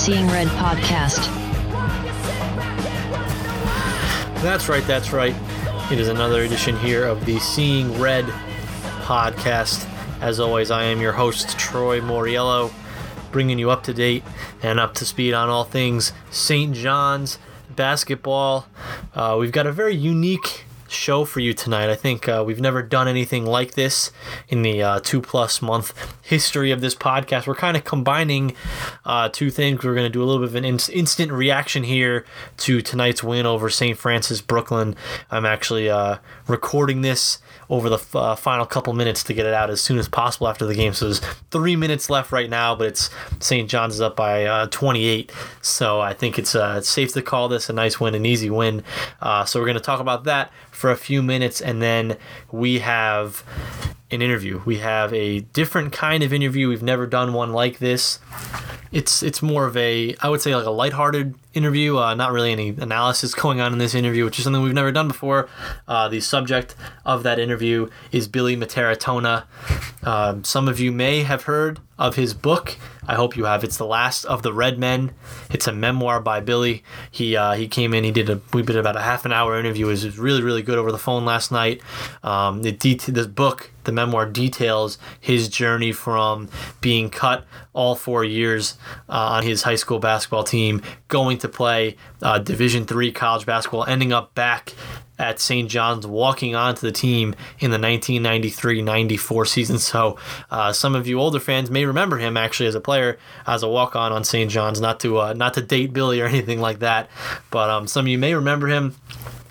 Seeing Red podcast. That's right, that's right. It is another edition here of the Seeing Red podcast. As always, I am your host, Troy Moriello, bringing you up to date and up to speed on all things St. John's basketball. Uh, we've got a very unique show for you tonight. I think uh, we've never done anything like this in the uh, two plus month history of this podcast. We're kind of combining uh, two things. We're going to do a little bit of an in- instant reaction here to tonight's win over St. Francis Brooklyn. I'm actually uh, recording this over the uh, final couple minutes to get it out as soon as possible after the game. So there's three minutes left right now, but it's St. John's is up by uh, 28. So I think it's, uh, safe to call this a nice win, an easy win. Uh, so we're going to talk about that for a few minutes, and then we have an interview. We have a different kind of interview. We've never done one like this. It's it's more of a I would say like a lighthearted interview. Uh, not really any analysis going on in this interview, which is something we've never done before. Uh, the subject of that interview is Billy Mitaritonna. Um, some of you may have heard of his book. I hope you have. It's the last of the Redmen. It's a memoir by Billy. He uh, he came in. He did a we did about a half an hour interview. It was really really good over the phone last night. Um, it det- this book the memoir details his journey from being cut all four years uh, on his high school basketball team, going to play uh, Division three college basketball, ending up back at St. John's, walking onto the team in the 1993-94 season. So uh, some of you older fans may remember him actually as a player, as a walk-on on St. John's. Not to uh, not to date Billy or anything like that, but um, some of you may remember him.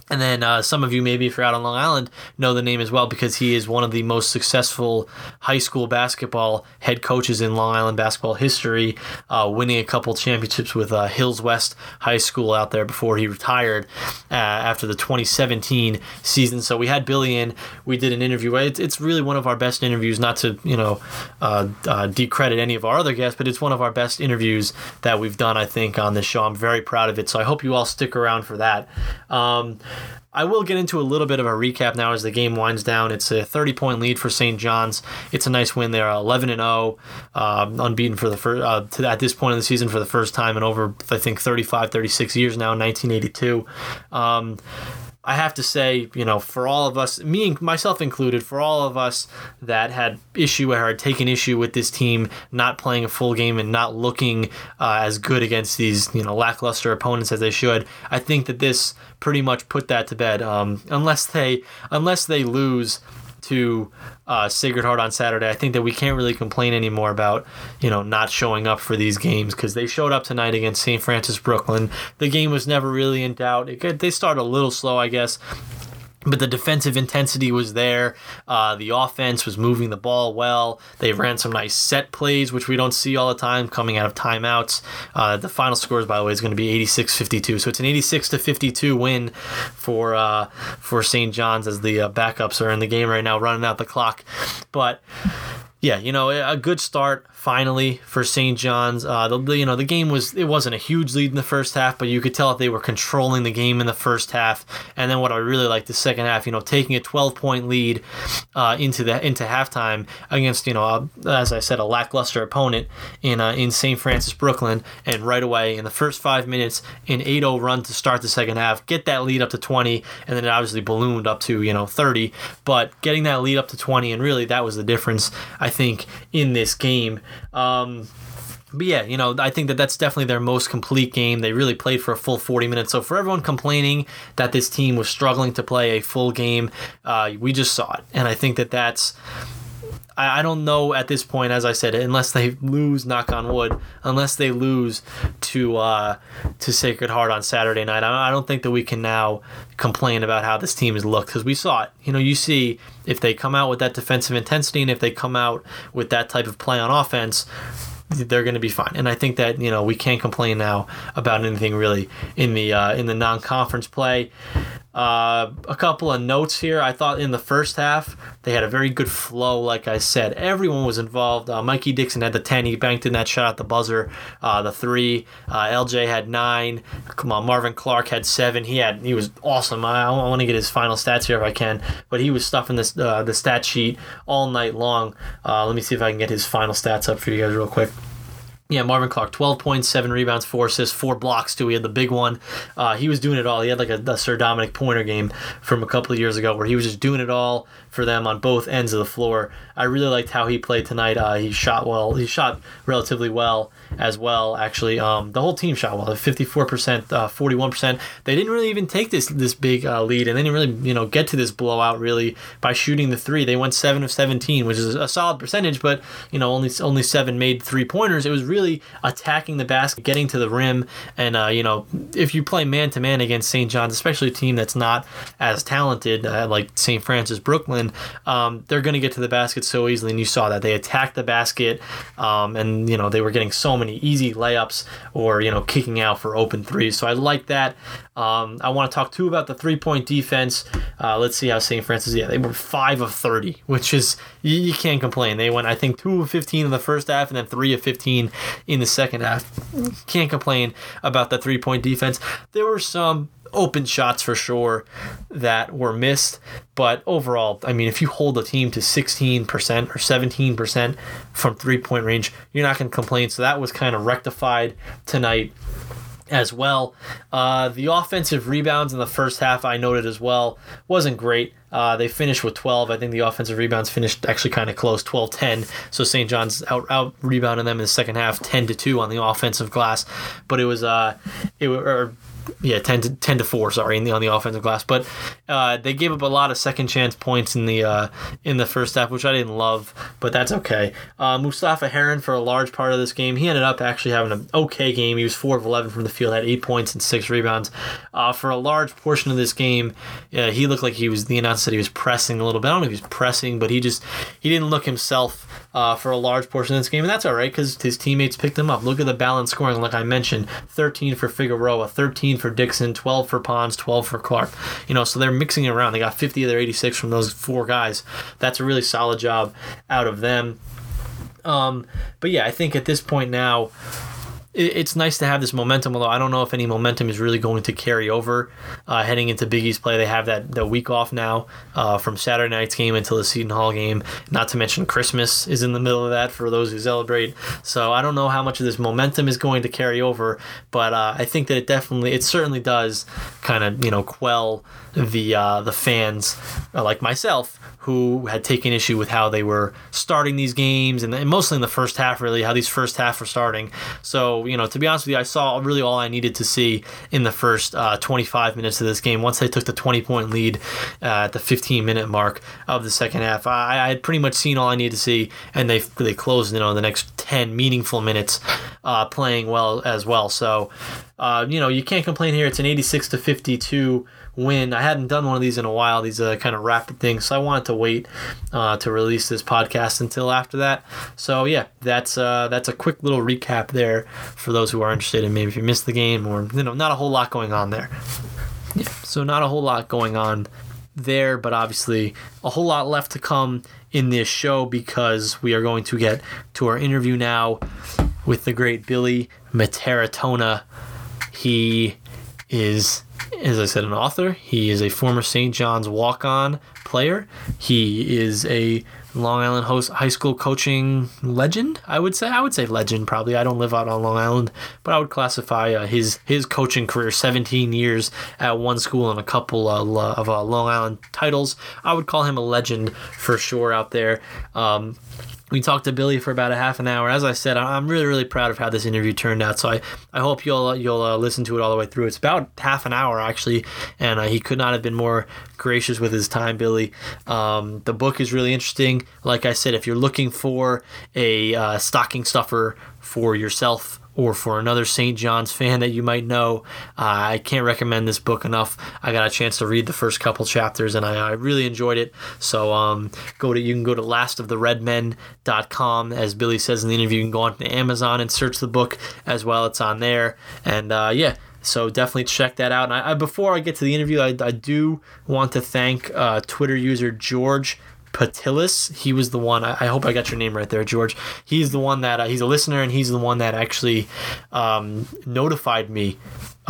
And then uh, some of you, maybe if you're out on Long Island, know the name as well because he is one of the most successful high school basketball head coaches in Long Island basketball history, uh, winning a couple championships with uh, Hills West High School out there before he retired uh, after the 2017 season. So we had Billy in. We did an interview. It's, it's really one of our best interviews. Not to you know uh, uh, decredit any of our other guests, but it's one of our best interviews that we've done. I think on this show. I'm very proud of it. So I hope you all stick around for that. Um, I will get into a little bit of a recap now as the game winds down. It's a 30 point lead for St. John's. It's a nice win. They're 11 and 0, um, unbeaten for the first uh, to, at this point in the season for the first time in over I think 35, 36 years now. 1982. Um, I have to say, you know, for all of us, me and myself included, for all of us that had issue or had taken issue with this team not playing a full game and not looking uh, as good against these, you know, lackluster opponents as they should, I think that this pretty much put that to bed. Um, unless they, unless they lose to uh, Sacred Heart on Saturday, I think that we can't really complain anymore about you know not showing up for these games because they showed up tonight against St. Francis Brooklyn. The game was never really in doubt. It, they started a little slow, I guess. But the defensive intensity was there. Uh, the offense was moving the ball well. They ran some nice set plays, which we don't see all the time coming out of timeouts. Uh, the final scores, by the way, is going to be 86-52. So it's an 86 to 52 win for uh, for St. John's as the uh, backups are in the game right now, running out the clock. But yeah, you know, a good start finally for St. John's. Uh, the you know the game was it wasn't a huge lead in the first half, but you could tell that they were controlling the game in the first half. And then what I really liked the second half, you know, taking a 12 point lead uh, into the into halftime against you know a, as I said a lackluster opponent in uh, in St. Francis Brooklyn, and right away in the first five minutes an 8-0 run to start the second half, get that lead up to 20, and then it obviously ballooned up to you know 30. But getting that lead up to 20, and really that was the difference think in this game. Um, but yeah, you know, I think that that's definitely their most complete game. They really played for a full 40 minutes. So for everyone complaining that this team was struggling to play a full game, uh, we just saw it. And I think that that's. I, I don't know at this point, as I said, unless they lose, knock on wood, unless they lose to uh, to Sacred Heart on Saturday night, I, I don't think that we can now complain about how this team has looked because we saw it. You know, you see if they come out with that defensive intensity and if they come out with that type of play on offense, they're going to be fine. And I think that you know we can't complain now about anything really in the uh, in the non-conference play. Uh, a couple of notes here. I thought in the first half they had a very good flow. Like I said, everyone was involved. Uh, Mikey Dixon had the ten. He banked in that shot at the buzzer. Uh, the three. Uh, LJ had nine. Come on, Marvin Clark had seven. He had he was awesome. I, I want to get his final stats here if I can, but he was stuffing this uh, the stat sheet all night long. Let me see if I can get his final stats up for you guys real quick. Yeah, Marvin Clark, 12 points, 7 rebounds, 4 assists, 4 blocks, too. He had the big one. Uh, he was doing it all. He had like a, a Sir Dominic Pointer game from a couple of years ago where he was just doing it all for them on both ends of the floor. I really liked how he played tonight. Uh, he shot well. He shot relatively well as well, actually. Um, the whole team shot well, 54%, uh, 41%. They didn't really even take this this big uh, lead and they didn't really, you know, get to this blowout really by shooting the three. They went 7 of 17, which is a solid percentage, but, you know, only only 7 made three-pointers. It was really really attacking the basket, getting to the rim, and uh, you know if you play man to man against St. John's, especially a team that's not as talented uh, like St. Francis Brooklyn, um, they're going to get to the basket so easily, and you saw that they attacked the basket, um, and you know they were getting so many easy layups or you know kicking out for open threes. So I like that. Um, I want to talk too about the three point defense. Uh, let's see how St. Francis. Yeah, they were five of thirty, which is you, you, can't complain. They went I think two of fifteen in the first half and then three of fifteen in the second half. Can't complain about the three point defense. There were some open shots for sure that were missed. But overall, I mean, if you hold a team to 16% or 17% from three point range, you're not going to complain. So that was kind of rectified tonight as well. Uh, the offensive rebounds in the first half, I noted as well, wasn't great. Uh, they finished with 12. I think the offensive rebounds finished actually kind of close, 12 10. So St. John's out, out rebounding them in the second half, 10 to 2 on the offensive glass. But it was, uh, it or yeah, 10 to 10 to 4, sorry, in the, on the offensive glass. But uh, they gave up a lot of second chance points in the uh, in the first half, which I didn't love, but that's okay. Uh, Mustapha Heron for a large part of this game, he ended up actually having an okay game. He was 4 of 11 from the field, had 8 points and 6 rebounds. Uh, for a large portion of this game, he looked like he was the announcer said he was pressing a little bit. I don't know if he was pressing, but he just he didn't look himself uh, for a large portion of this game, and that's all right because his teammates picked him up. Look at the balanced scoring, like I mentioned: 13 for Figueroa, 13 for Dixon, 12 for Ponds, 12 for Clark. You know, so they're mixing it around. They got 50 of their 86 from those four guys. That's a really solid job out of them. Um, but yeah, I think at this point now, it's nice to have this momentum. Although I don't know if any momentum is really going to carry over uh, heading into Big East play. They have that the week off now uh, from Saturday night's game until the Seton Hall game. Not to mention Christmas is in the middle of that for those who celebrate. So I don't know how much of this momentum is going to carry over, but uh, I think that it definitely, it certainly does kind of you know quell the uh, the fans uh, like myself who had taken issue with how they were starting these games and, and, mostly in the first half really how these first half were starting. So you know to be honest with you i saw really all i needed to see in the first uh, 25 minutes of this game. Once they took the 20 point lead uh, at the 15 minute mark of the second half I, I, had pretty much seen all i needed to see and they they closed you know the next 10 meaningful minutes uh, playing well as well. So you know you can't complain here. It's an 86 to 52 win. I hadn't done one of these in a while, these uh, kind of rapid things, so I wanted to wait uh, to release this podcast until after that. So yeah, that's uh, that's a quick little recap there for those who are interested in maybe if you missed the game or you know not a whole lot going on there. Yeah, so not a whole lot going on there, but obviously a whole lot left to come in this show because we are going to get to our interview now with the great Billy Mitaritonna. He is as I said, an author. He is a former St. John's walk on player. He is a Long Island host, high school coaching legend. I would say. I would say legend. Probably. I don't live out on Long Island, but I would classify uh, his his coaching career, 17 years at one school and a couple uh, of uh, Long Island titles. I would call him a legend for sure out there. Um, we talked to Billy for about a half an hour. As I said, I'm really, really proud of how this interview turned out. So I, I hope you'll you'll uh, listen to it all the way through. It's about half an hour actually, and uh, he could not have been more gracious with his time, Billy. Um, the book is really interesting. Like I said, if you're looking for a uh, stocking stuffer for yourself or for another St. John's fan that you might know, uh, I can't recommend this book enough. I got a chance to read the first couple chapters and I, I really enjoyed it. So um, go to you can go to lastoftheredmen.com as Billy says in the interview. You can go on to Amazon and search the book as well. It's on there. And uh, yeah, So definitely check that out. And I, I, before I get to the interview, I, I do want to thank uh, Twitter user George Patilis. He was the one. I, I, hope I got your name right there, George. He's the one that uh, he's a listener, and he's the one that actually um, notified me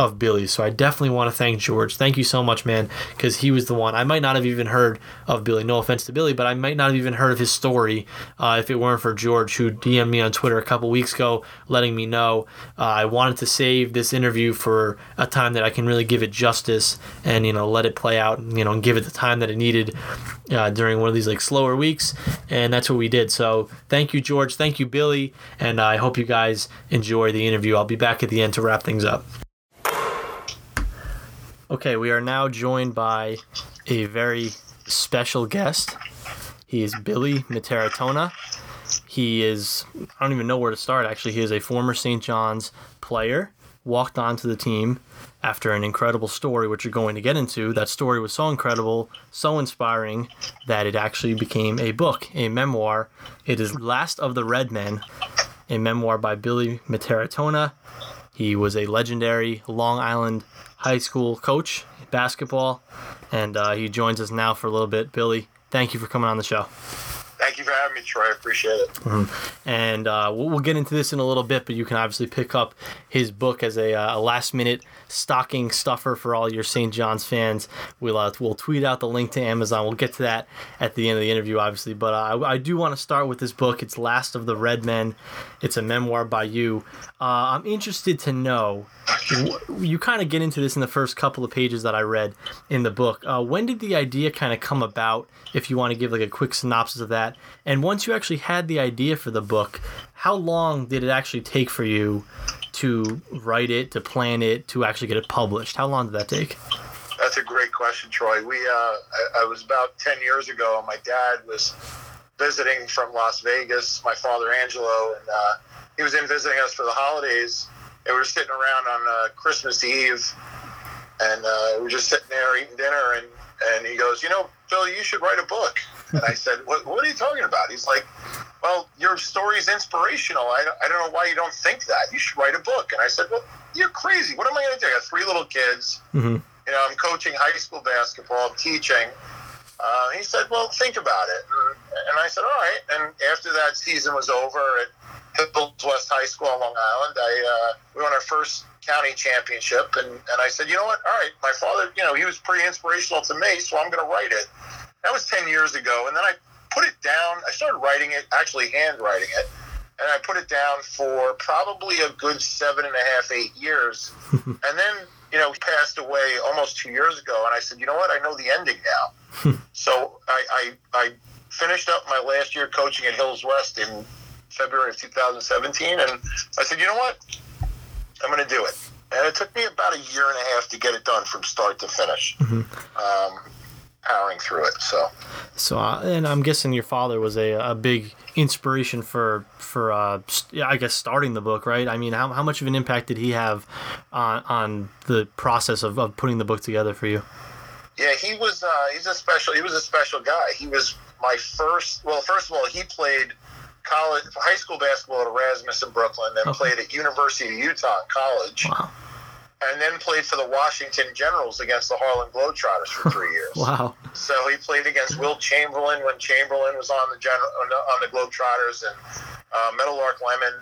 of Billy. So I definitely want to thank George. Thank you so much, man, because he was the one. I might not have even heard of Billy. No offense to Billy, but I might not have even heard of his story uh, if it weren't for George, who DM'd me on Twitter a couple weeks ago, letting me know uh, I wanted to save this interview for a time that I can really give it justice and you know let it play out, and, you know, and give it the time that it needed uh, during one of these like slower weeks, and that's what we did. So thank you, George. Thank you, Billy, and I hope you guys enjoy the interview. I'll be back at the end to wrap things up. Okay, we are now joined by a very special guest. He is Billy Mitaritonna. He is, I don't even know where to start actually. He is a former St. John's player, walked onto the team after an incredible story, which you're going to get into. That story was so incredible, so inspiring, that it actually became a book, a memoir. It is Last of the Redmen, a memoir by Billy Mitaritonna. He was a legendary Long Island high school coach basketball, and uh, he joins us now for a little bit. Billy, thank you for coming on the show. Thank you for having me, Troy. I appreciate it. Mm-hmm. And uh, we'll, we'll, get into this in a little bit, but you can obviously pick up his book as a, uh, a last minute stocking stuffer for all your St. John's fans. We'll, uh, we'll tweet out the link to Amazon. We'll get to that at the end of the interview, obviously. But uh, I, I, do want to start with this book. It's Last of the Redmen, it's a memoir by you. Uh, I'm interested to know you kind of get into this in the first couple of pages that I read in the book. Uh, when did the idea kind of come about? If you want to give like a quick synopsis of that, and once you actually had the idea for the book, how long did it actually take for you to write it, to plan it, to actually get it published? How long did that take? That's a great question, Troy. We, uh, I, I was about ten years ago. My dad was visiting from Las Vegas. My father Angelo, and uh, he was in visiting us for the holidays and we were sitting around on uh, Christmas Eve, and uh, we were just sitting there eating dinner, and and he goes, you know, Phil, you should write a book. And I said, what, what are you talking about? He's like, well, your story is inspirational. I, I don't know why you don't think that. You should write a book. And I said, well, you're crazy. What am I going to do? I got three little kids. Mm-hmm. You know, I'm coaching high school basketball, I'm teaching. Uh, he said, well, think about it. And, I said, all right. And after that season was over at Hills West High School on Long Island. I uh, we won our first county championship, and, and I said, you know what? All right, my father, you know, he was pretty inspirational to me, so I'm going to write it. That was ten years ago, and then I put it down. I started writing it, actually handwriting it, and I put it down for probably a good seven and a half, eight years, and then you know, he passed away almost two years ago, and I said, you know what? I know the ending now. so I, I I finished up my last year coaching at Hills West in February of 2017, and I said, you know what, I'm going to do it. And it took me about a year and a half to get it done from start to finish, mm-hmm. um, powering through it. So, so, uh, and I'm guessing your father was a, a big inspiration for for uh, I guess starting the book, right? I mean, how, how much of an impact did he have on on the process of, of putting the book together for you? Yeah, he was. Uh, he's a special. He was a special guy. He was my first. Well, first of all, he played college, high school basketball at Erasmus in Brooklyn, then okay. played at University of Utah college, wow. And then played for the Washington Generals against the Harlem Globetrotters for three years. wow! So he played against Wilt Chamberlain when Chamberlain was on the general on the Globetrotters and uh, Meadowlark Lemon.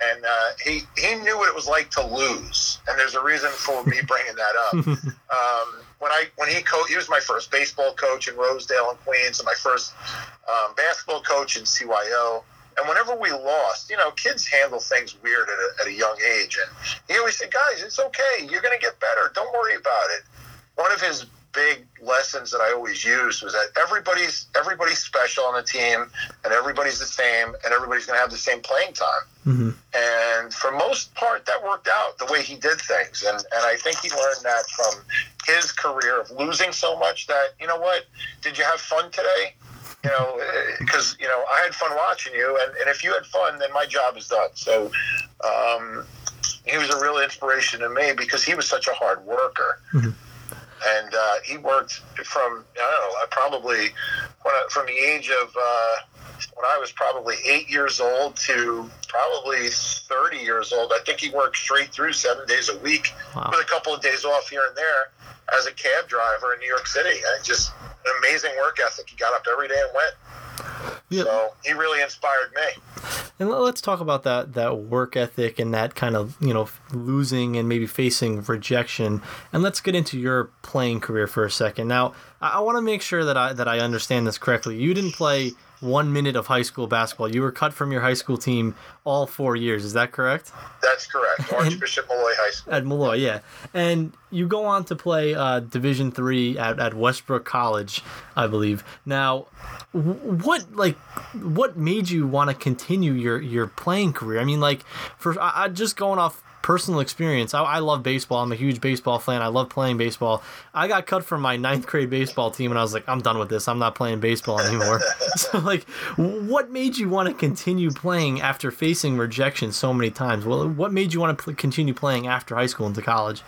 And uh, he he knew what it was like to lose, and there's a reason for me bringing that up. um, when I when he co- he was my first baseball coach in Rosedale and Queens, and my first um, basketball coach in CYO. And whenever we lost, you know, kids handle things weird at a, at a young age. And he always said, guys, it's okay. You're going to get better. Don't worry about it. One of his big lessons that I always used was that everybody's everybody's special on the team, and everybody's the same, and everybody's going to have the same playing time. Mm-hmm. And for most part, that worked out the way he did things, and and I think he learned that from his career of losing so much that you know what? Did you have fun today? You know, because you know I had fun watching you, and, and if you had fun, then my job is done. So. Um, he was a real inspiration to me because he was such a hard worker. Mm-hmm and uh, he worked from I don't know probably from the age of uh, when I was probably eight years old to probably 30 years old. I think he worked straight through seven days a week Wow. with a couple of days off here and there as a cab driver in New York City. And just an amazing work ethic. He got up every day and went. Yeah. So he really inspired me. And let's talk about that that work ethic and that kind of you know losing and maybe facing rejection. And let's get into your playing career for a second. Now, I, I want to make sure that I that I understand this correctly. You didn't play one minute of high school basketball. You were cut from your high school team all four years. Is that correct? That's correct. Archbishop Molloy High School. At Molloy, yeah. And you go on to play uh, Division three at, at Westbrook College, I believe. Now, what like what made you want to continue your your playing career? I mean, like for I, I just going off personal experience. I, I love baseball. I'm a huge baseball fan. I love playing baseball. I got cut from my ninth grade baseball team, and I was like, I'm done with this. I'm not playing baseball anymore. so, like, what made you want to continue playing after facing rejection so many times? Well, what made you want to pl- continue playing after high school into college?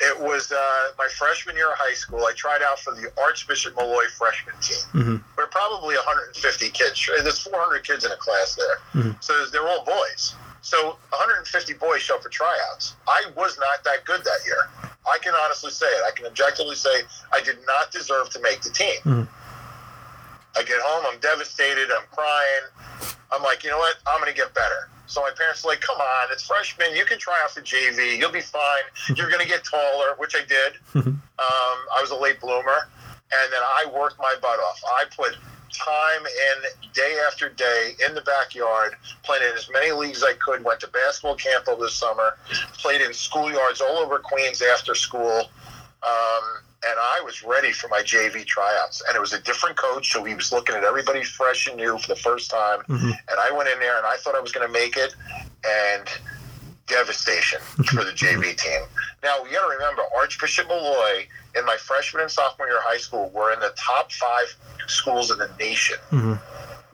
It was uh, my freshman year of high school. I tried out for the Archbishop Molloy freshman team. We're probably 150 kids. There's 400 kids in a class there. So they're all boys. So 150 boys show up for tryouts. I was not that good that year. I can honestly say it. I can objectively say I did not deserve to make the team. Hmm. I get home, I'm devastated, I'm crying. I'm like, you know what? I'm going to get better. So my parents are like, come on, it's freshman. You can try out for JV. You'll be fine. Hmm. You're going to get taller, which I did. Hmm. Um, I was a late bloomer. And then I worked my butt off. I put time in day after day in the backyard, played in as many leagues as I could, went to basketball camp over the summer, played in schoolyards all over Queens after school. Um, and I was ready for my JV tryouts. And it was a different coach, so he was looking at everybody fresh and new for the first time. And I went in there and I thought I was going to make it. And devastation for the JV team. Now, you got to remember, Archbishop Molloy in my freshman and sophomore year of high school were in the top five schools in the nation, mm-hmm.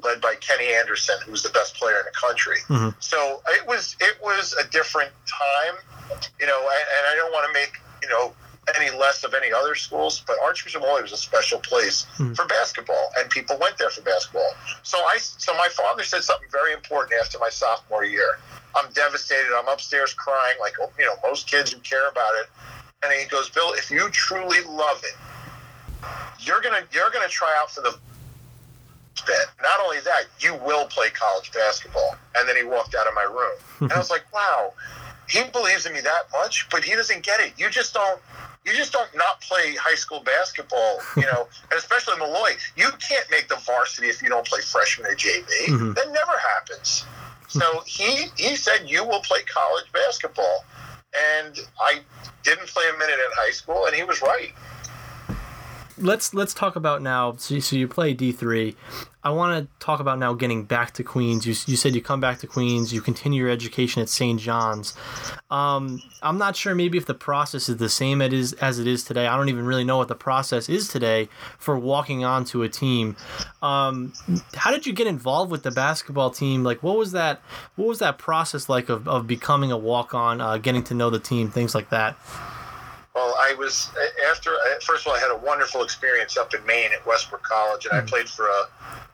led by Kenny Anderson, who's the best player in the country. Mm-hmm. So it was it was a different time, you know, and, and I don't want to make you know any less of any other schools, but Archbishop Molloy was a special place hmm. for basketball, and people went there for basketball. So I, so my father said something very important after my sophomore year. I'm devastated. I'm upstairs crying, like oh, you know most kids who care about it. And he goes, Bill, if you truly love it, you're gonna you're gonna try out for the bit. Not only that, you will play college basketball. And then he walked out of my room, and I was like, wow, he believes in me that much, but he doesn't get it. You just don't. You just don't not play high school basketball, you know, and especially Molloy. You can't make the varsity if you don't play freshman or JV. Mm-hmm. That never happens. So he he said you will play college basketball, and I didn't play a minute in high school, and he was right. Let's let's talk about now. So, so you play D three. I want to talk about now getting back to Queens. You, you said you come back to Queens. You continue your education at St. John's. Um, I'm not sure maybe if the process is the same it is as it is today. I don't even really know what the process is today for walking onto a team. Um, how did you get involved with the basketball team? Like, what was that? What was that process like of, of becoming a walk on, uh, getting to know the team, things like that? Well, I was after. First of all, I had a wonderful experience up in Maine at Westbrook College, and I hmm. played for a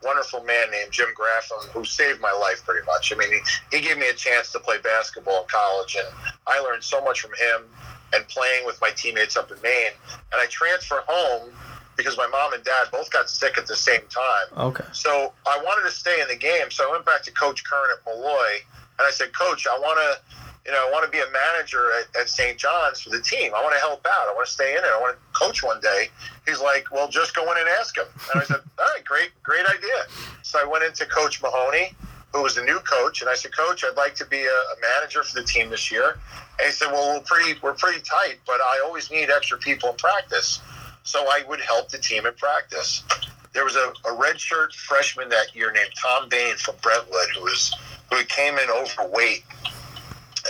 wonderful man named Jim Graffam, who saved my life pretty much. I mean, he, he gave me a chance to play basketball in college, and I learned so much from him and playing with my teammates up in Maine. And I transferred home because my mom and dad both got sick at the same time. Okay. So I wanted to stay in the game. So I went back to Coach Curran at Molloy, and I said, Coach, I want to, you know, I want to be a manager at, at St. John's for the team. I want to help out. I want to stay in it. I want to coach one day. He's like, well, just go in and ask him. And I said, all right, great, great idea. So I went into Coach Mahoney, who was the new coach, and I said, Coach, I'd like to be a, a manager for the team this year. And he said, well, we're pretty, we're pretty tight, but I always need extra people in practice. So I would help the team in practice. There was a, a redshirt freshman that year named Tom Bain from Brentwood who was who came in overweight,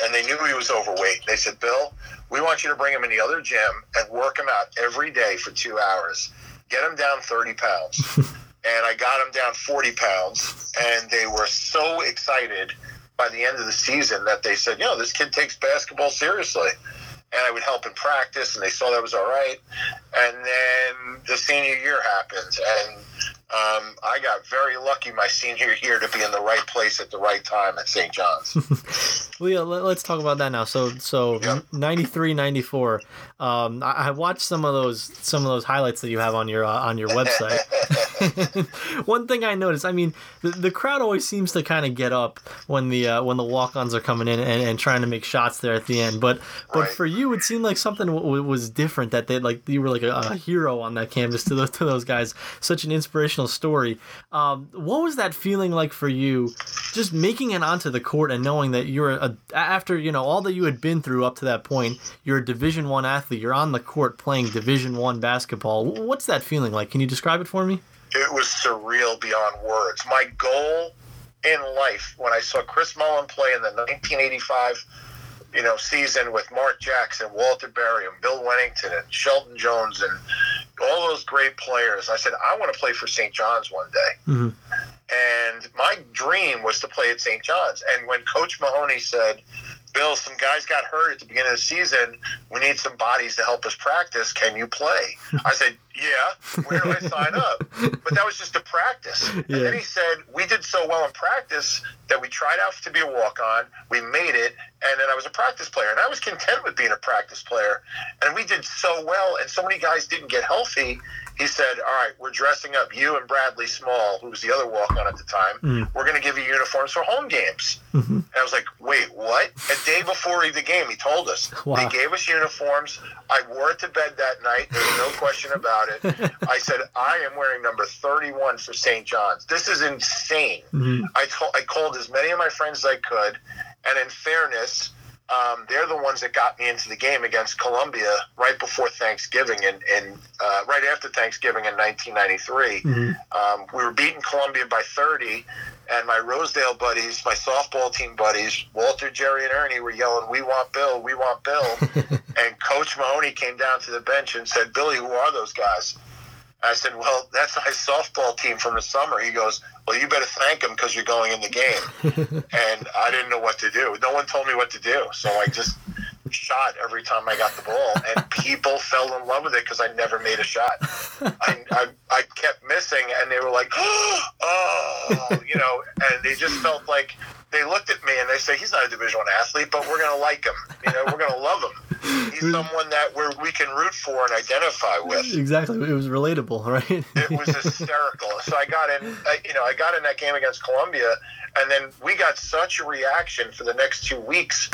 and they knew he was overweight. They said, "Bill, we want you to bring him in the other gym and work him out every day for two hours. Get him down thirty pounds." and I got him down forty pounds, and they were so excited by the end of the season that they said, "You know, this kid takes basketball seriously." and I would help in practice, and they saw that was all right. And then the senior year happened, and Um, I got very lucky my senior year to be in the right place at the right time at St. John's. Well, yeah, let, us talk about that now. So, so Yep. 93, 94. Um, I, I watched some of those some of those highlights that you have on your uh, on your website. One thing I noticed, I mean, the, the crowd always seems to kind of get up when the uh, when the walk-ons are coming in and, and trying to make shots there at the end. But but Right. for you, it seemed like something w- w- was different. That they like you were like a, a hero on that canvas to those to those guys. Such an inspirational story. Um, what was that feeling like for you? Just making it onto the court and knowing that you're a after you know all that you had been through up to that point. You're a Division One athlete. You're on the court playing Division One basketball. What's that feeling like? Can you describe it for me? it was surreal beyond words. My goal in life when I saw Chris Mullin play in the 1985 you know season with Mark Jackson, Walter Berry, and Bill Wennington, and Shelton Jones, and all those great players, I said I want to play for St. John's one day. Mhm. And my dream was to play at St. John's. And when Coach Mahoney said, Bill, some guys got hurt at the beginning of the season. We need some bodies to help us practice. Can you play? I said, Yeah. Where do I sign up? But that was just a practice. And Yeah. then he said, We did so well in practice that we tried out to be a walk on. We made it. And then I was a practice player. And I was content with being a practice player. And we did so well. And so many guys didn't get healthy. He said, All right, we're dressing up you and Bradley Small, who was the other walk on at the time. Mm. We're going to give you uniforms for home games. Mhm. And I was like, wait, what? A day before the game, he told us. Wow. They gave us uniforms. I wore it to bed that night. There's no question about it. I said, I am wearing number 31 for St. John's. This is insane. Mhm. I, told, I called as many of my friends as I could. And in fairness, um, they're the ones that got me into the game against Columbia right before Thanksgiving and, and uh, right after Thanksgiving in 1993. Mhm. Um, we were beating Columbia by 30, and my Rosedale buddies, my softball team buddies, Walter, Jerry, and Ernie were yelling, "We want Bill! We want Bill!" and Coach Mahoney came down to the bench and said, "Billy, who are those guys?" I said, "Well, that's my softball team from the summer." He goes, "Well, you better thank them because you're going in the game." and I didn't know what to do. No one told me what to do, so I just shot every time I got the ball, and people fell in love with it because I never made a shot. I, I, I kept missing, and they were like, "Oh," you know, and they just felt like they looked at me and they say, "He's not a Division One athlete, but we're gonna like him. You know, we're gonna love him. He's someone that we're, we can root for and identify with." Exactly. It was relatable, right? it was hysterical. So I got in, I- you know, I got in that game against Columbia, and then we got such a reaction for the next two weeks.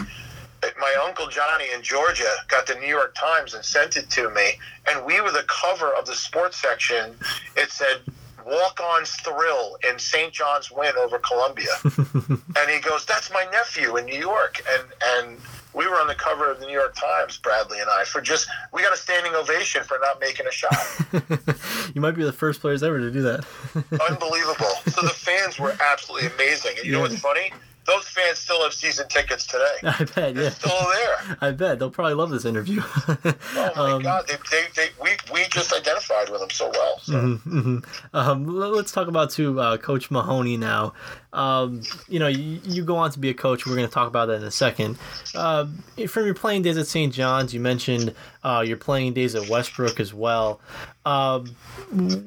My uncle Johnny in Georgia got the New York Times and sent it to me, and we were the cover of the sports section. It said "Walk-on's thrill in St. John's win over Columbia," and he goes, "That's my nephew in New York," and and. We were on the cover of the New York Times, Bradley and I, for just we got a standing ovation for not making a shot. you might be the first players ever to do that. unbelievable. So the fans were absolutely amazing. And you know what's funny? Those fans still have season tickets today. I bet, yeah. They're still there. I bet they'll probably love this interview. Oh my Um, God! They, they, they, we, we just identified with them so well. So. Mhm, mhm. Um, let's talk about too uh, Coach Mahoney now. Um, you know, you, you go on to be a coach. We're going to talk about that in a second. Uh, from your playing days at St. John's, you mentioned uh, your playing days at Westbrook as well. Um,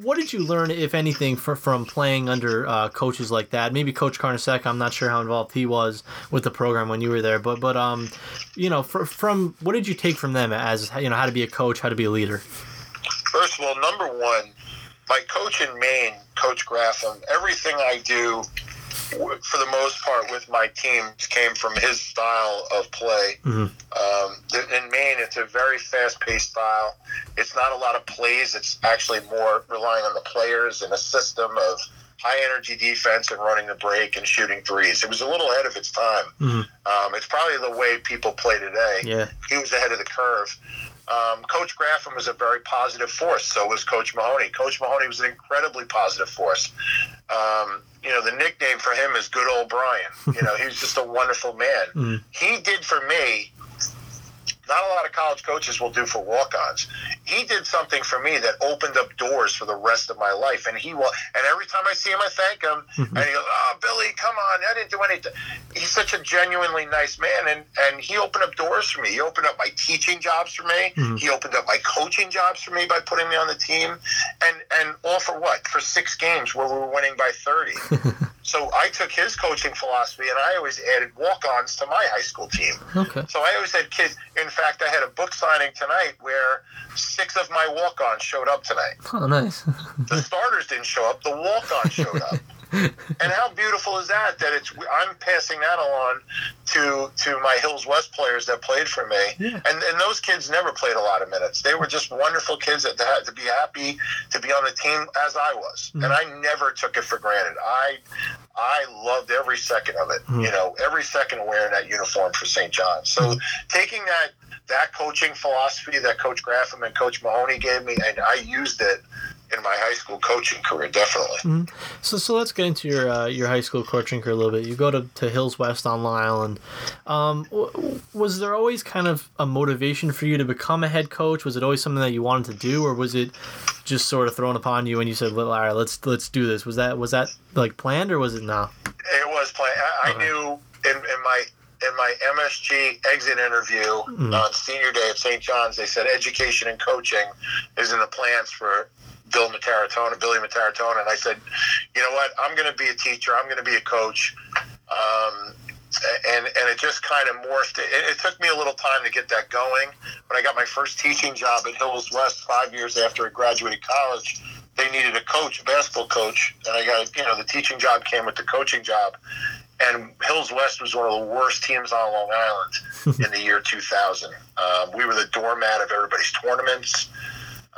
what did you learn, if anything, for, from playing under uh, coaches like that? Maybe Coach Carnesecca. I'm not sure how involved he was with the program when you were there, but but um, you know, fr- from what did you take from them as you know how to be a coach, how to be a leader? First of all, number one, my coach in Maine, Coach Graffam, everything I do, for the most part, with my teams came from his style of play. Mhm. Um, in Maine, it's a very fast-paced style. It's not a lot of plays. It's actually more relying on the players and a system of high-energy defense and running the break and shooting threes. It was a little ahead of its time. Mhm. Um, it's probably the way people play today Yeah. he was ahead of the curve. Um, Coach Graffam was a very positive force. So was Coach Mahoney. Coach Mahoney was an incredibly positive force. Um, you know, the nickname for him is Good Old Brian. You know, he was just a wonderful man. Mhm. He did for me not a lot of college coaches will do for walk-ons. He did something for me that opened up doors for the rest of my life, and he will. And every time I see him, I thank him. Mm-hmm. And he goes, "Oh, ah, Billy, come on! I didn't do anything." He's such a genuinely nice man, and and he opened up doors for me. He opened up my teaching jobs for me. Mm-hmm. He opened up my coaching jobs for me by putting me on the team, and and all for what? For six games where we were winning by thirty. so I took his coaching philosophy, and I always added walk-ons to my high school team. Okay. So I always had kids. In fact, I had a book signing tonight where six of my walk-ons showed up tonight. Oh, nice. The starters didn't show up. The walk-ons showed up. and how beautiful is that? That it's I'm passing that on to to my Hills West players that played for me, Yeah. and and those kids never played a lot of minutes. They were just wonderful kids that had to be happy to be on the team as I was, mm-hmm. and I never took it for granted. I I loved every second of it. Mm-hmm. You know, every second wearing that uniform for St. John. So mm-hmm. taking that that coaching philosophy that Coach Graffam and Coach Mahoney gave me, and I used it in my high school coaching career, definitely. So, so let's get into your uh, your high school coaching career a little bit. You go to, to Hills West on Long Island. Um, w- was there always kind of a motivation for you to become a head coach? Was it always something that you wanted to do, or was it just sort of thrown upon you and you said, "Well, all right, let's let's do this"? Was that was that like planned, or was it no? It was planned. I, I knew in, in my in my MSG exit interview on senior day at St. John's, they said education and coaching is in the plans for Bill Mitaritonna, Billy Mitaritonna, and I said, you know what, I'm going to be a teacher. I'm going to be a coach. Um, and and it just kind of morphed. It, it took me a little time to get that going. When I got my first teaching job at Hills West five years after I graduated college, they needed a coach, a basketball coach, and I got you know the teaching job came with the coaching job. And Hills West was one of the worst teams on Long Island in the year 2000. Um, we were the doormat of everybody's tournaments.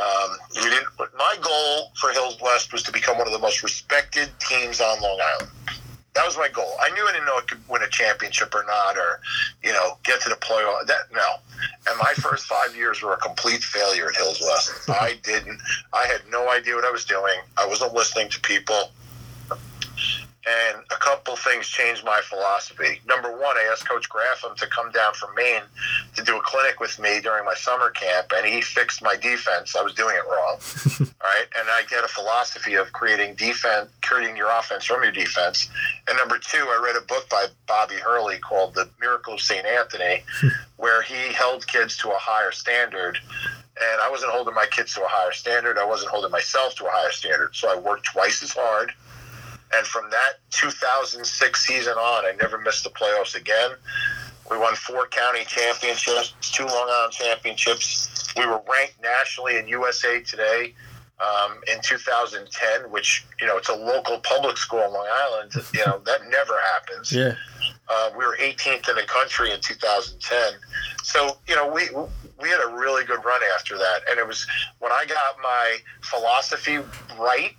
Um, we didn't. My goal for Hills West was to become one of the most respected teams on Long Island. That was my goal. I knew I didn't know I could win a championship or not, or you know, get to the playoff. That no. And my first five years were a complete failure at Hills West. I didn't. I had no idea what I was doing. I wasn't listening to people. And a couple things changed my philosophy. Number one, I asked Coach Graffam to come down from Maine to do a clinic with me during my summer camp, and he fixed my defense. I was doing it wrong. All right. And I get a philosophy of creating defense, creating your offense from your defense. And number two, I read a book by Bobby Hurley called The Miracle of St. Anthony, where he held kids to a higher standard. And I wasn't holding my kids to a higher standard. I wasn't holding myself to a higher standard. So I worked twice as hard. And from that 2006 season on, I never missed the playoffs again. We won four county championships, two Long Island championships. We were ranked nationally in USA Today um, in 2010, which you know it's a local public school in Long Island. You know that never happens. Yeah. Uh, we were 18th in the country in 2010. So you know we we had a really good run after that, and it was when I got my philosophy right.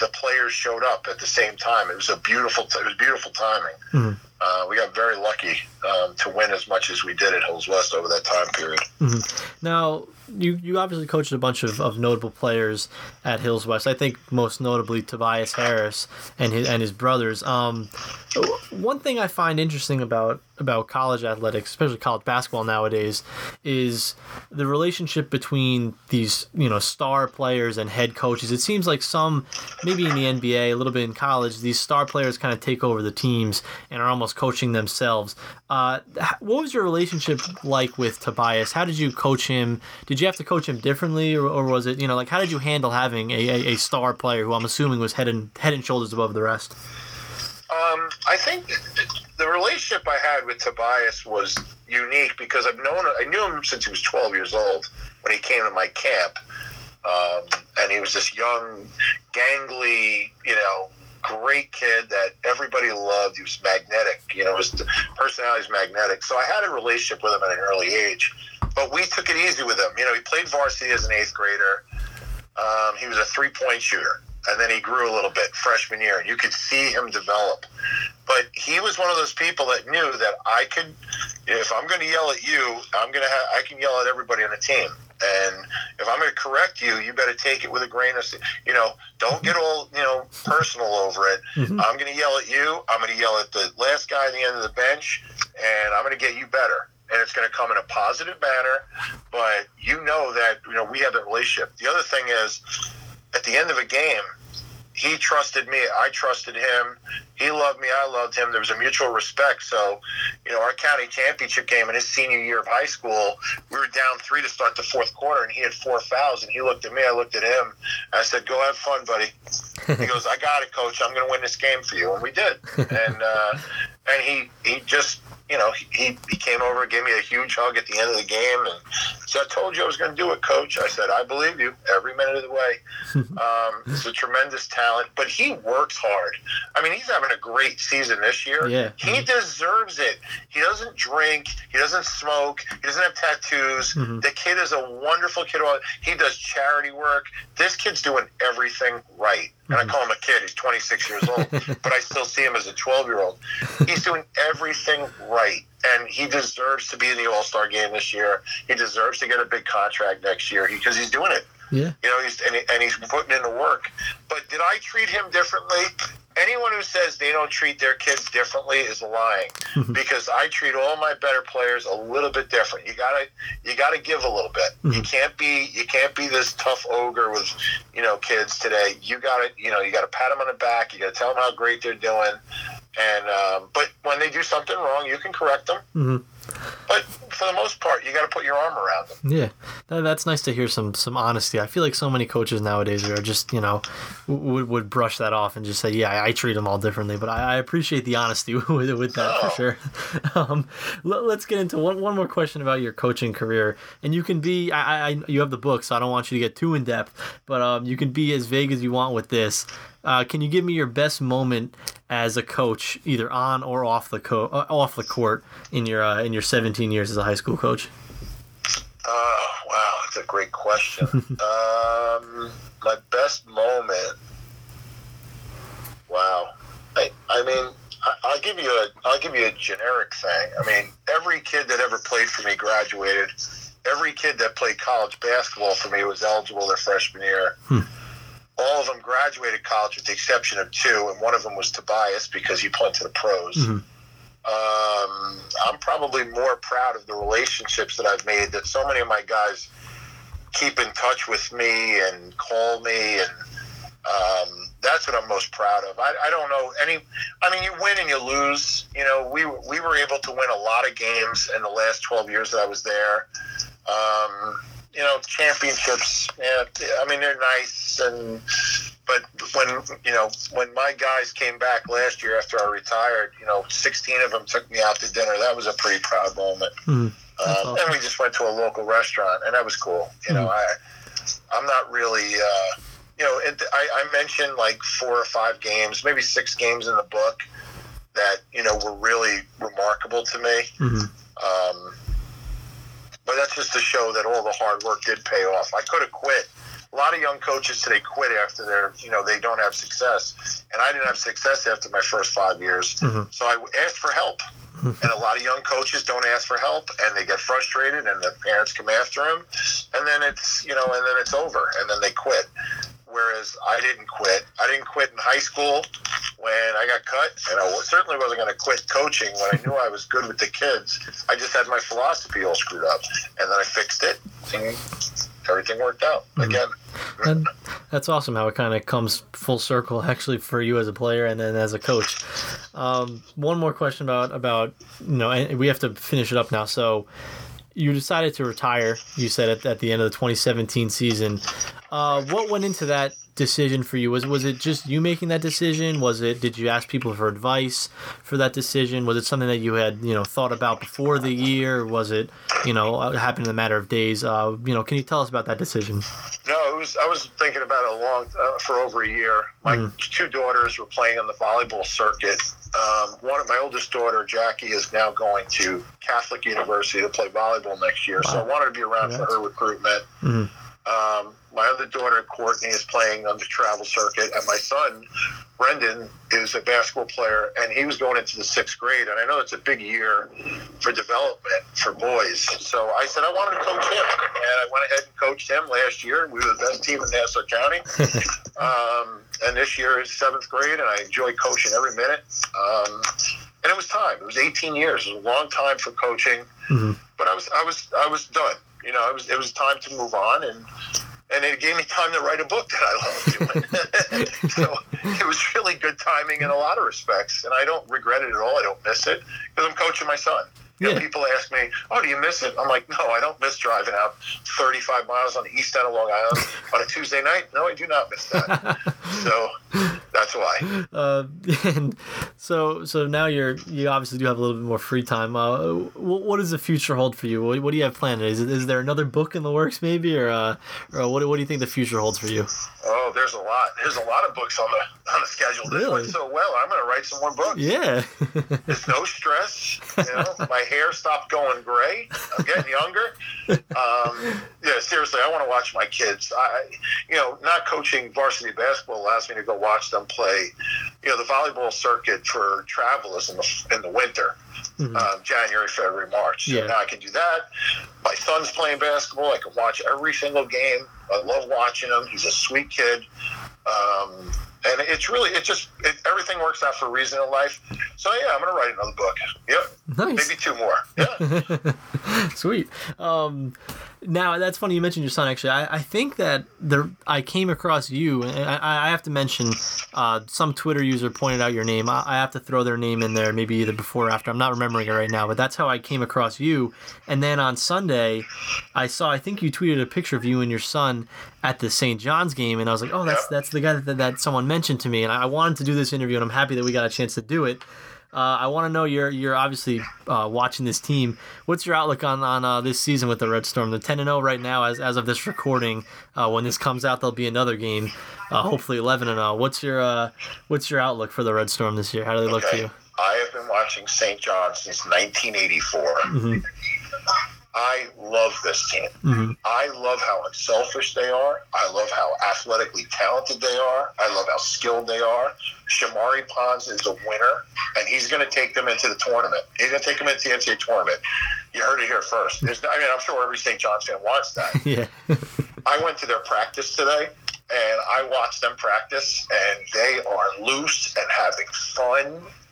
The players showed up at the same time. It was a beautiful. It was beautiful timing. Hmm. Uh, we got very lucky um, to win as much as we did at Hills West over that time period. Now, you, you obviously coached a bunch of, of notable players at Hills West. I think most notably Tobias Harris and his and his brothers. Um, one thing I find interesting about about college athletics, especially college basketball nowadays, is the relationship between these you know star players and head coaches. It seems like some, maybe in the NBA, a little bit in college, these star players kind of take over the teams and are almost coaching themselves. Uh, what was your relationship like with Tobias? How did you coach him? Did you have to coach him differently, or, or was it you know like how did you handle having a, a, a star player who I'm assuming was head and head and shoulders above the rest? Um, I think the relationship I had with Tobias was unique because I've known I knew him since he was 12 years old when he came to my camp, um, and he was this young, gangly, you know, great kid that everybody loved. He was magnetic, you know, his personality magnetic. So I had a relationship with him at an early age, but we took it easy with him. You know, he played varsity as an eighth grader. Um, he was a three point shooter, and then he grew a little bit freshman year, and you could see him develop. But he was one of those people that knew that I could, if I'm going to yell at you, I'm going to have, I can yell at everybody on the team. And if I'm going to correct you, you better take it with a grain of, you know, don't get all, you know, personal over it. Mm-hmm. I'm going to yell at you. I'm going to yell at the last guy at the end of the bench, and I'm going to get you better. and it's going to come in a positive manner. But you know that you know we have that relationship. The other thing is, at the end of a game, he trusted me. I trusted him. He loved me. I loved him. There was a mutual respect. So, you know, our county championship game in his senior year of high school, we were down three to start the fourth quarter, and he had four fouls. And he looked at me. I looked at him. I said, "Go have fun, buddy." He goes, "I got it, coach. I'm going to win this game for you," and we did. And uh, and he he just you know, he, he came over gave me a huge hug at the end of the game and said, I told you I was going to do it, coach. I said, I believe you every minute of the way. Um, he's a tremendous talent, but he works hard. I mean, he's having a great season this year. Yeah. He deserves it. He doesn't drink. He doesn't smoke. He doesn't have tattoos. Mhm. The kid is a wonderful kid. He does charity work. This kid's doing everything right. And I Mhm. call him a kid. He's 26 years old, but I still see him as a 12 year old. He's doing everything right. And he deserves to be in the All Star game this year. He deserves to get a big contract next year because he's doing it. Yeah. You know, he's and, he, and he's putting in the work. But did I treat him differently? Anyone who says they don't treat their kids differently is lying. because I treat all my better players a little bit different. You gotta you gotta give a little bit. You can't be you can't be this tough ogre with you know kids today. You gotta you know you gotta pat them on the back. You gotta tell them how great they're doing. And um, but when they do something wrong, you can correct them. But for the most part, you got to put your arm around them. Yeah, that, that's nice to hear some some honesty. I feel like so many coaches nowadays are just you know would would brush that off and just say, yeah, I, I treat them all differently. But I, I appreciate the honesty with, with that for Oh. sure. Um, let, us get into one one more question about your coaching career, and you can be I, I you have the book, so I don't want you to get too in depth, but um, you can be as vague as you want with this. Uh, can you give me your best moment as a coach, either on or off the co- uh, off the court in your uh, in your 17 years as a high school coach? Oh, wow, that's a great question. um, my best moment. Wow, I, I mean, I, I'll give you a, I'll give you a generic thing. I mean, every kid that ever played for me graduated. Every kid that played college basketball for me was eligible their freshman year. Hmm. All of them graduated college with the exception of two, and one of them was Tobias because he went to the pros. Mhm. Um, I'm probably more proud of the relationships that I've made that so many of my guys keep in touch with me and call me and um, that's what I'm most proud of. I, I don't know any. I mean, you win and you lose. You know, we we were able to win a lot of games in the last 12 years that I was there. Um, you know, championships. Yeah, I mean, they're nice and. But when you know when my guys came back last year after I retired, you know, 16 of them took me out to dinner. That was a pretty proud moment. That's Um, awesome. And we just went to a local restaurant, and that was cool. You know, I I'm not really. Uh, you know, it, I, I mentioned like four or five games, maybe six games in the book that you know were really remarkable to me. Mhm. Um, but that's just to show that all the hard work did pay off. I could have quit. A lot of young coaches today quit after they're, you know, they don't have success. And I didn't have success after my first five years. Mhm. So I asked for help. and a lot of young coaches don't ask for help and they get frustrated and the parents come after them. And then it's, you know, and then it's over and then they quit. Whereas I didn't quit. I didn't quit in high school when I got cut, and I certainly wasn't going to quit coaching when I knew I was good with the kids. I just had my philosophy all screwed up, and then I fixed it, and everything worked out again. And that's awesome how it kind of comes full circle actually for you as a player and then as a coach. Um, one more question about about you know and we have to finish it up now. So you decided to retire. You said at, at the end of the 2017 season. Uh, what went into that decision for you? Was was it just you making that decision? Was it did you ask people for advice for that decision? Was it something that you had you know thought about before the year? Was it you know uh, happened in a matter of days? Uh, you know, can you tell us about that decision? No, it was. I was thinking about it a long uh, for over a year. My Mhm. two daughters were playing on the volleyball circuit. Um, one of my oldest daughter, Jackie, is now going to Catholic University to play volleyball next year. So I wanted to be around Congrats. for her recruitment. Mhm. Um, my other daughter, Courtney, is playing on the travel circuit, and my son, Brendan, is a basketball player, and he was going into the sixth grade. And I know it's a big year for development for boys. So I said I wanted to coach him, and I went ahead and coached him last year. We were the best team in Nassau County. um, and this year is seventh grade, and I enjoy coaching every minute. Um, and it was time. It was 18 years. It was a long time for coaching, Mhm. but I was I was I was done. You know, it was it was time to move on, and and it gave me time to write a book that I love doing. so it was really good timing in a lot of respects, and I don't regret it at all. I don't miss it because I'm coaching my son. You know, people ask me, "Oh, do you miss it?" I'm like, "No, I don't miss driving out 35 miles on the east end of Long Island on a Tuesday night. No, I do not miss that." so that's why. Uh, and so so now you're you obviously do have a little bit more free time. Uh, what, what does the future hold for you? What, what do you have planned? Is it, is there another book in the works maybe, or uh, or what what do you think the future holds for you? Oh, there's a lot. There's a lot of books on the on the schedule. This Really? went so well. I'm going to write some more books. Yeah. There's no stress. You know, my hair stopped going gray. I'm getting younger. Um, yeah, seriously, I want to watch my kids. I, you know, not coaching varsity basketball allows me to go watch them play. You know, the volleyball circuit for travel is in the in the winter, Mhm. um, January, February, March. So Yeah. now I can do that. My son's playing basketball. I can watch every single game. I love watching him. He's a sweet kid. Um, and it's really, it just, it, everything works out for a reason in life. So yeah, I'm going to write another book. Yep. nice. Maybe two more. Yeah. Sweet. Um, now that's funny you mentioned your son. Actually, I, I think that there I came across you, and I, I have to mention uh, some Twitter user pointed out your name. I, I have to throw their name in there, maybe either before or after. I'm not remembering it right now, but that's how I came across you. And then on Sunday, I saw I think you tweeted a picture of you and your son at the St. John's game, and I was like, oh, that's that's the guy that, that someone mentioned to me, and I wanted to do this interview, and I'm happy that we got a chance to do it. Uh, I want to know you're you're obviously uh, watching this team. What's your outlook on on uh, this season with the Red Storm? They're ten and zero right now as as of this recording. Uh, when this comes out, there'll be another game, uh, hopefully eleven and zero. What's your uh, what's your outlook for the Red Storm this year? How do they look to you? I have been watching St. John since 1984. Mhm. I love this team. Mhm. I love how unselfish they are. I love how athletically talented they are. I love how skilled they are. Shamorie Ponds is a winner, and he's going to take them into the tournament. He's going to take them into the NCAA tournament. You heard it here first. There's, I mean, I'm sure every St. John's fan wants that. Yeah. I went to their practice today and I watched them practice and they are loose and having fun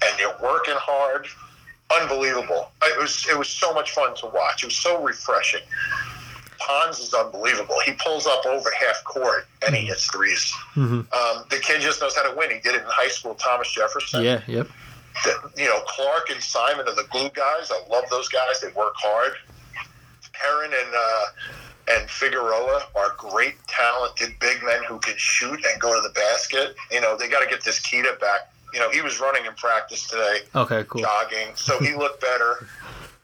and they're working hard. Unbelievable. It was it was so much fun to watch. It was so refreshing. Ponds is unbelievable. He pulls up over half court and he hits 3s Mhm. Um, the kid just knows how to win. He did it in high school, Thomas Jefferson Yeah. Yep. the- you know, Clark and Simon are the glue guys. I love those guys. They work hard. Heron and uh, and Figueroa are great, talented big men who can shoot and go to the basket. You know, they got to get this Keita back. You know, he was running in practice today, Okay. Cool. jogging, so he looked better.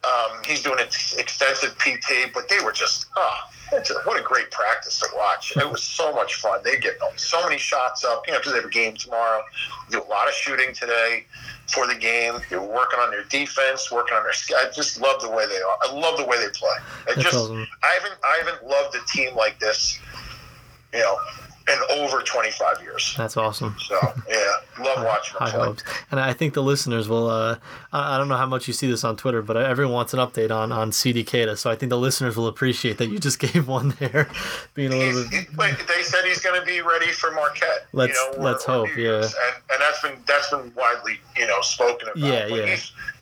Um, he's doing ex- extensive PT, but they were just, oh, a, what a great practice to watch. It was so much fun. They get so many shots up, you know, because they have a game tomorrow. Do a lot of shooting today for the game. They're working on their defense, working on their. I just love the way they are. I love the way they play. I That's just, awesome. I haven't, I haven't loved a team like this, you know, in over 25 years. That's awesome. So yeah, love watching High play. hopes, and I think the listeners will. Uh, I don't know how much you see this on Twitter, but everyone wants an update on on Sedee Keita, so I think the listeners will appreciate that you just gave one there, being a little He's, bit. wait, they said he's going to be ready for Marquette. Let's- you know, let's hope, yeah. And, and that's been that's been widely you know spoken about. Yeah, But yeah.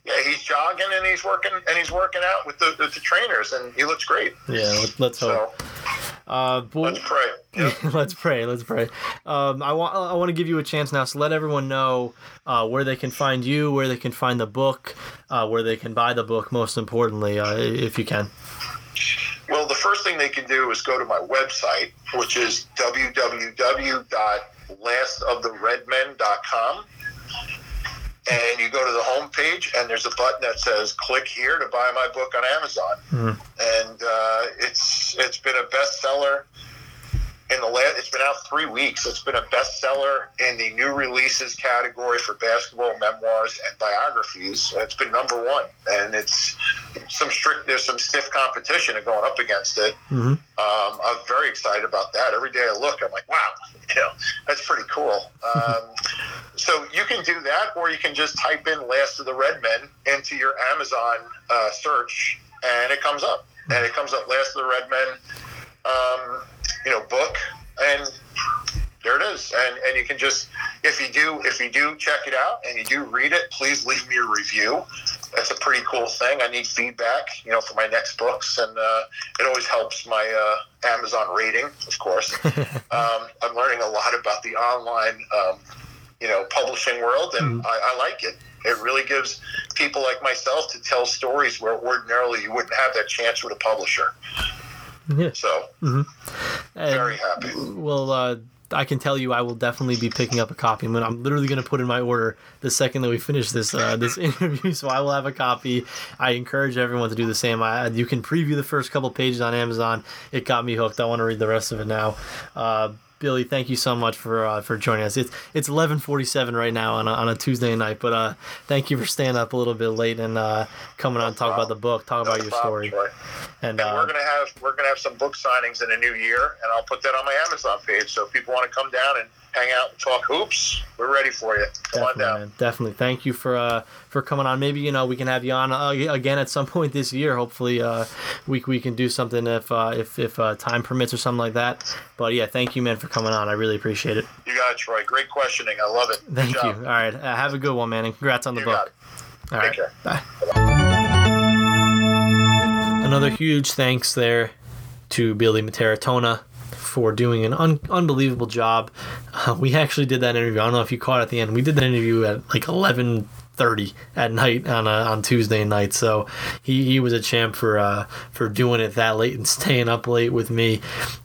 Yeah, he's jogging and he's working and he's working out with the with the trainers and he looks great. Yeah, let- let's hope. So Uh, but- let's pray. Yep. let's pray. Let's pray. Um, I want. I want to give you a chance now. So let everyone know uh, where they can find you, where they can find the book, uh, where they can buy the book. Most importantly, uh, if you can. Well, the first thing they can do is go to my website, which is www.lastoftheredmen.com. And you go to the home page and there's a button that says "Click here to buy my book on Amazon." Mhm. And uh, it's it's been a bestseller in the last. It's been out three weeks. It's been a bestseller in the new releases category for basketball memoirs and biographies. It's been number one, and it's some strict. There's some stiff competition going up against it. hmm Um, I'm very excited about that. Every day I look, I'm like, wow, you know, that's pretty cool. Um, so you can do that, or you can just type in "Last of the Redmen" into your Amazon uh, search, and it comes up. And it comes up "Last of the Redmen," um, you know, book, and there it is. And and you can just, if you do if you do check it out and you do read it, please leave me a review. That's a pretty cool thing. I need feedback, you know, for my next books, and uh, it always helps my uh, Amazon rating, of course. um, I'm learning a lot about the online, um, you know, publishing world, and I, I like it. It really gives people like myself to tell stories where ordinarily you wouldn't have that chance with a publisher. Yeah. So And- very happy. Well, uh, I can tell you, I will definitely be picking up a copy. I'm, I'm literally going to put in my order the second that we finish this uh, this interview. So I will have a copy. I encourage everyone to do the same. I, you can preview the first couple pages on Amazon. It got me hooked. I want to read the rest of it now. Uh, Billy, thank you so much for uh, for joining us. It's it's 11:47 right now on a, on a Tuesday night, but uh, thank you for staying up a little bit late and uh, coming on and talk about the book, talk No about your problem, story, Troy. and And uh, we're gonna have we're gonna have some book signings in the new year, and I'll put that on my Amazon page. So if people want to come down and hang out and talk hoops, we're ready for you. Come on Definitely, down. man. Definitely. Thank you for uh, for coming on. Maybe you know we can have you on uh, again at some point this year. Hopefully, uh, we we can do something if uh, if if uh, time permits or something like that. But yeah, thank you, man, for coming on. I really appreciate it. You got it, Troy. Great questioning. I love it. Thank you. All right, uh, have a good one, man, and congrats on the You book. got it. All Take right, care. bye. Another huge thanks there to Billy Mitaritonna for doing an un- unbelievable job. Uh, we actually did that interview. I don't know if you caught at the end. We did that interview at like eleven thirty at night on uh, on Tuesday night. So he, he was a champ for uh, for doing it that late and staying up late with me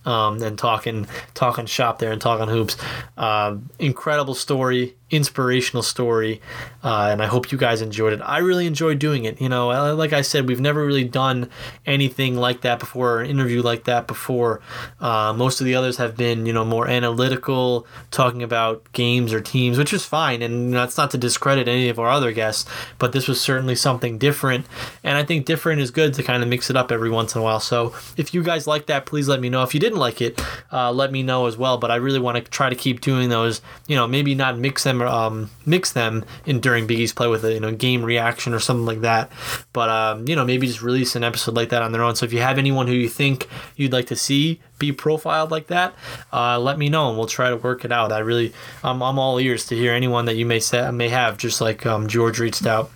um, and talking talking shop there and talking hoops. Uh, incredible story, inspirational story, uh, and I hope you guys enjoyed it. I really enjoyed doing it. You know, like I said, we've never really done anything like that before, or an interview like that before. Uh, most of the others have been, you know, more analytical, talking about games or teams, which is fine, and that's not to discredit any of our other guests, but this was certainly something different, and I think different is good to kind of mix it up every once in a while. So if you guys like that, please let me know. If you didn't like it, uh, let me know as well. But I really want to try to keep doing those. You know, maybe not mix them, um, mix them in during Big East play with a you know game reaction or something like that. But um, you know, maybe just release an episode like that on their own. So if you have anyone who you think you'd like to see be profiled like that, uh, let me know and we'll try to work it out. I really, I'm, I'm all ears to hear anyone that you may say may have, just like um, George reached out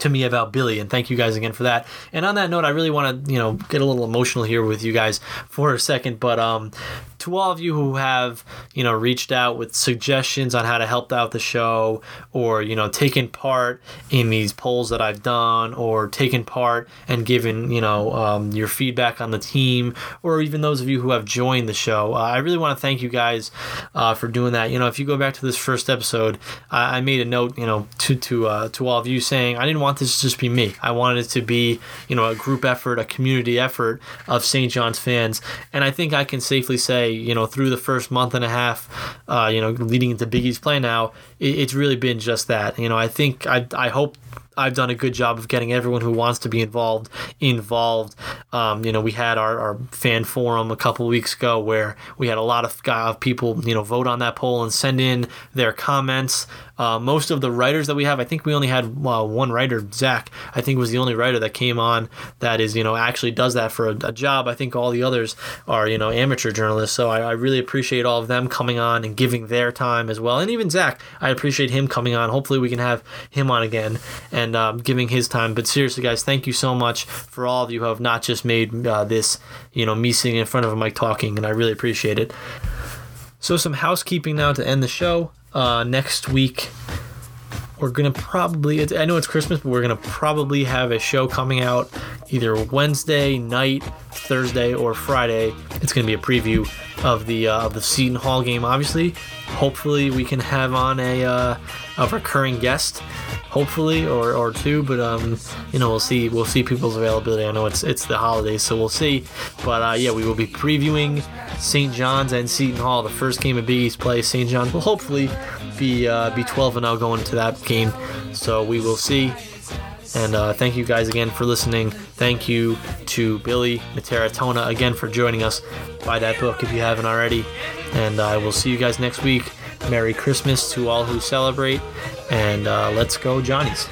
to me about Billy, and thank you guys again for that. And on that note, I really want to, you know, get a little emotional here with you guys for a second. But um, to all of you who have, you know, reached out with suggestions on how to help out the show, or you know, taken part in these polls that I've done, or taken part and given, you know, um, your feedback on the team, or even those of you who have joined the show, uh, I really want to thank you guys uh, for doing that. You know, if you go back to this first episode, I, I made a note, you know, to to uh, to all of you saying I didn't want this to just be me. I wanted it to be, you know, a group effort, a community effort of St. John's fans, and I think I can safely say, you know, through the first month and a half, uh, you know, leading into Big East play now, it, it's really been just that. You know, I think I I hope. I've done a good job of getting everyone who wants to be involved involved. Um, you know, we had our, our fan forum a couple weeks ago where we had a lot of, of people, you know, vote on that poll and send in their comments. Uh, most of the writers that we have, I think we only had uh, one writer, Zach. I think was the only writer that came on that is, you know, actually does that for a, a job. I think all the others are, you know, amateur journalists. So I, I really appreciate all of them coming on and giving their time as well. And even Zach, I appreciate him coming on. Hopefully we can have him on again and um, giving his time. But seriously, guys, thank you so much for all of you who have not just made uh, this, you know, me sitting in front of a mic talking, and I really appreciate it. So some housekeeping now to end the show. Uh, next week, we're gonna probably. I know it's Christmas, but we're gonna probably have a show coming out either Wednesday night, Thursday, or Friday. It's gonna be a preview of the uh, of the Seton Hall game. Obviously, hopefully we can have on a uh, a recurring guest. Hopefully, or, or two, but um, you know, we'll see. We'll see people's availability. I know it's it's the holidays, so we'll see. But uh, yeah, we will be previewing St. John's and Seton Hall, the first game of Big East play. St. John's will hopefully be uh, be 12 and 0 going into that game. So we will see. And uh, thank you guys again for listening. Thank you to Billy Mitaritonna again for joining us. Buy that book if you haven't already. And I will see you guys next week. Merry Christmas to all who celebrate. And uh, let's go, Johnnies.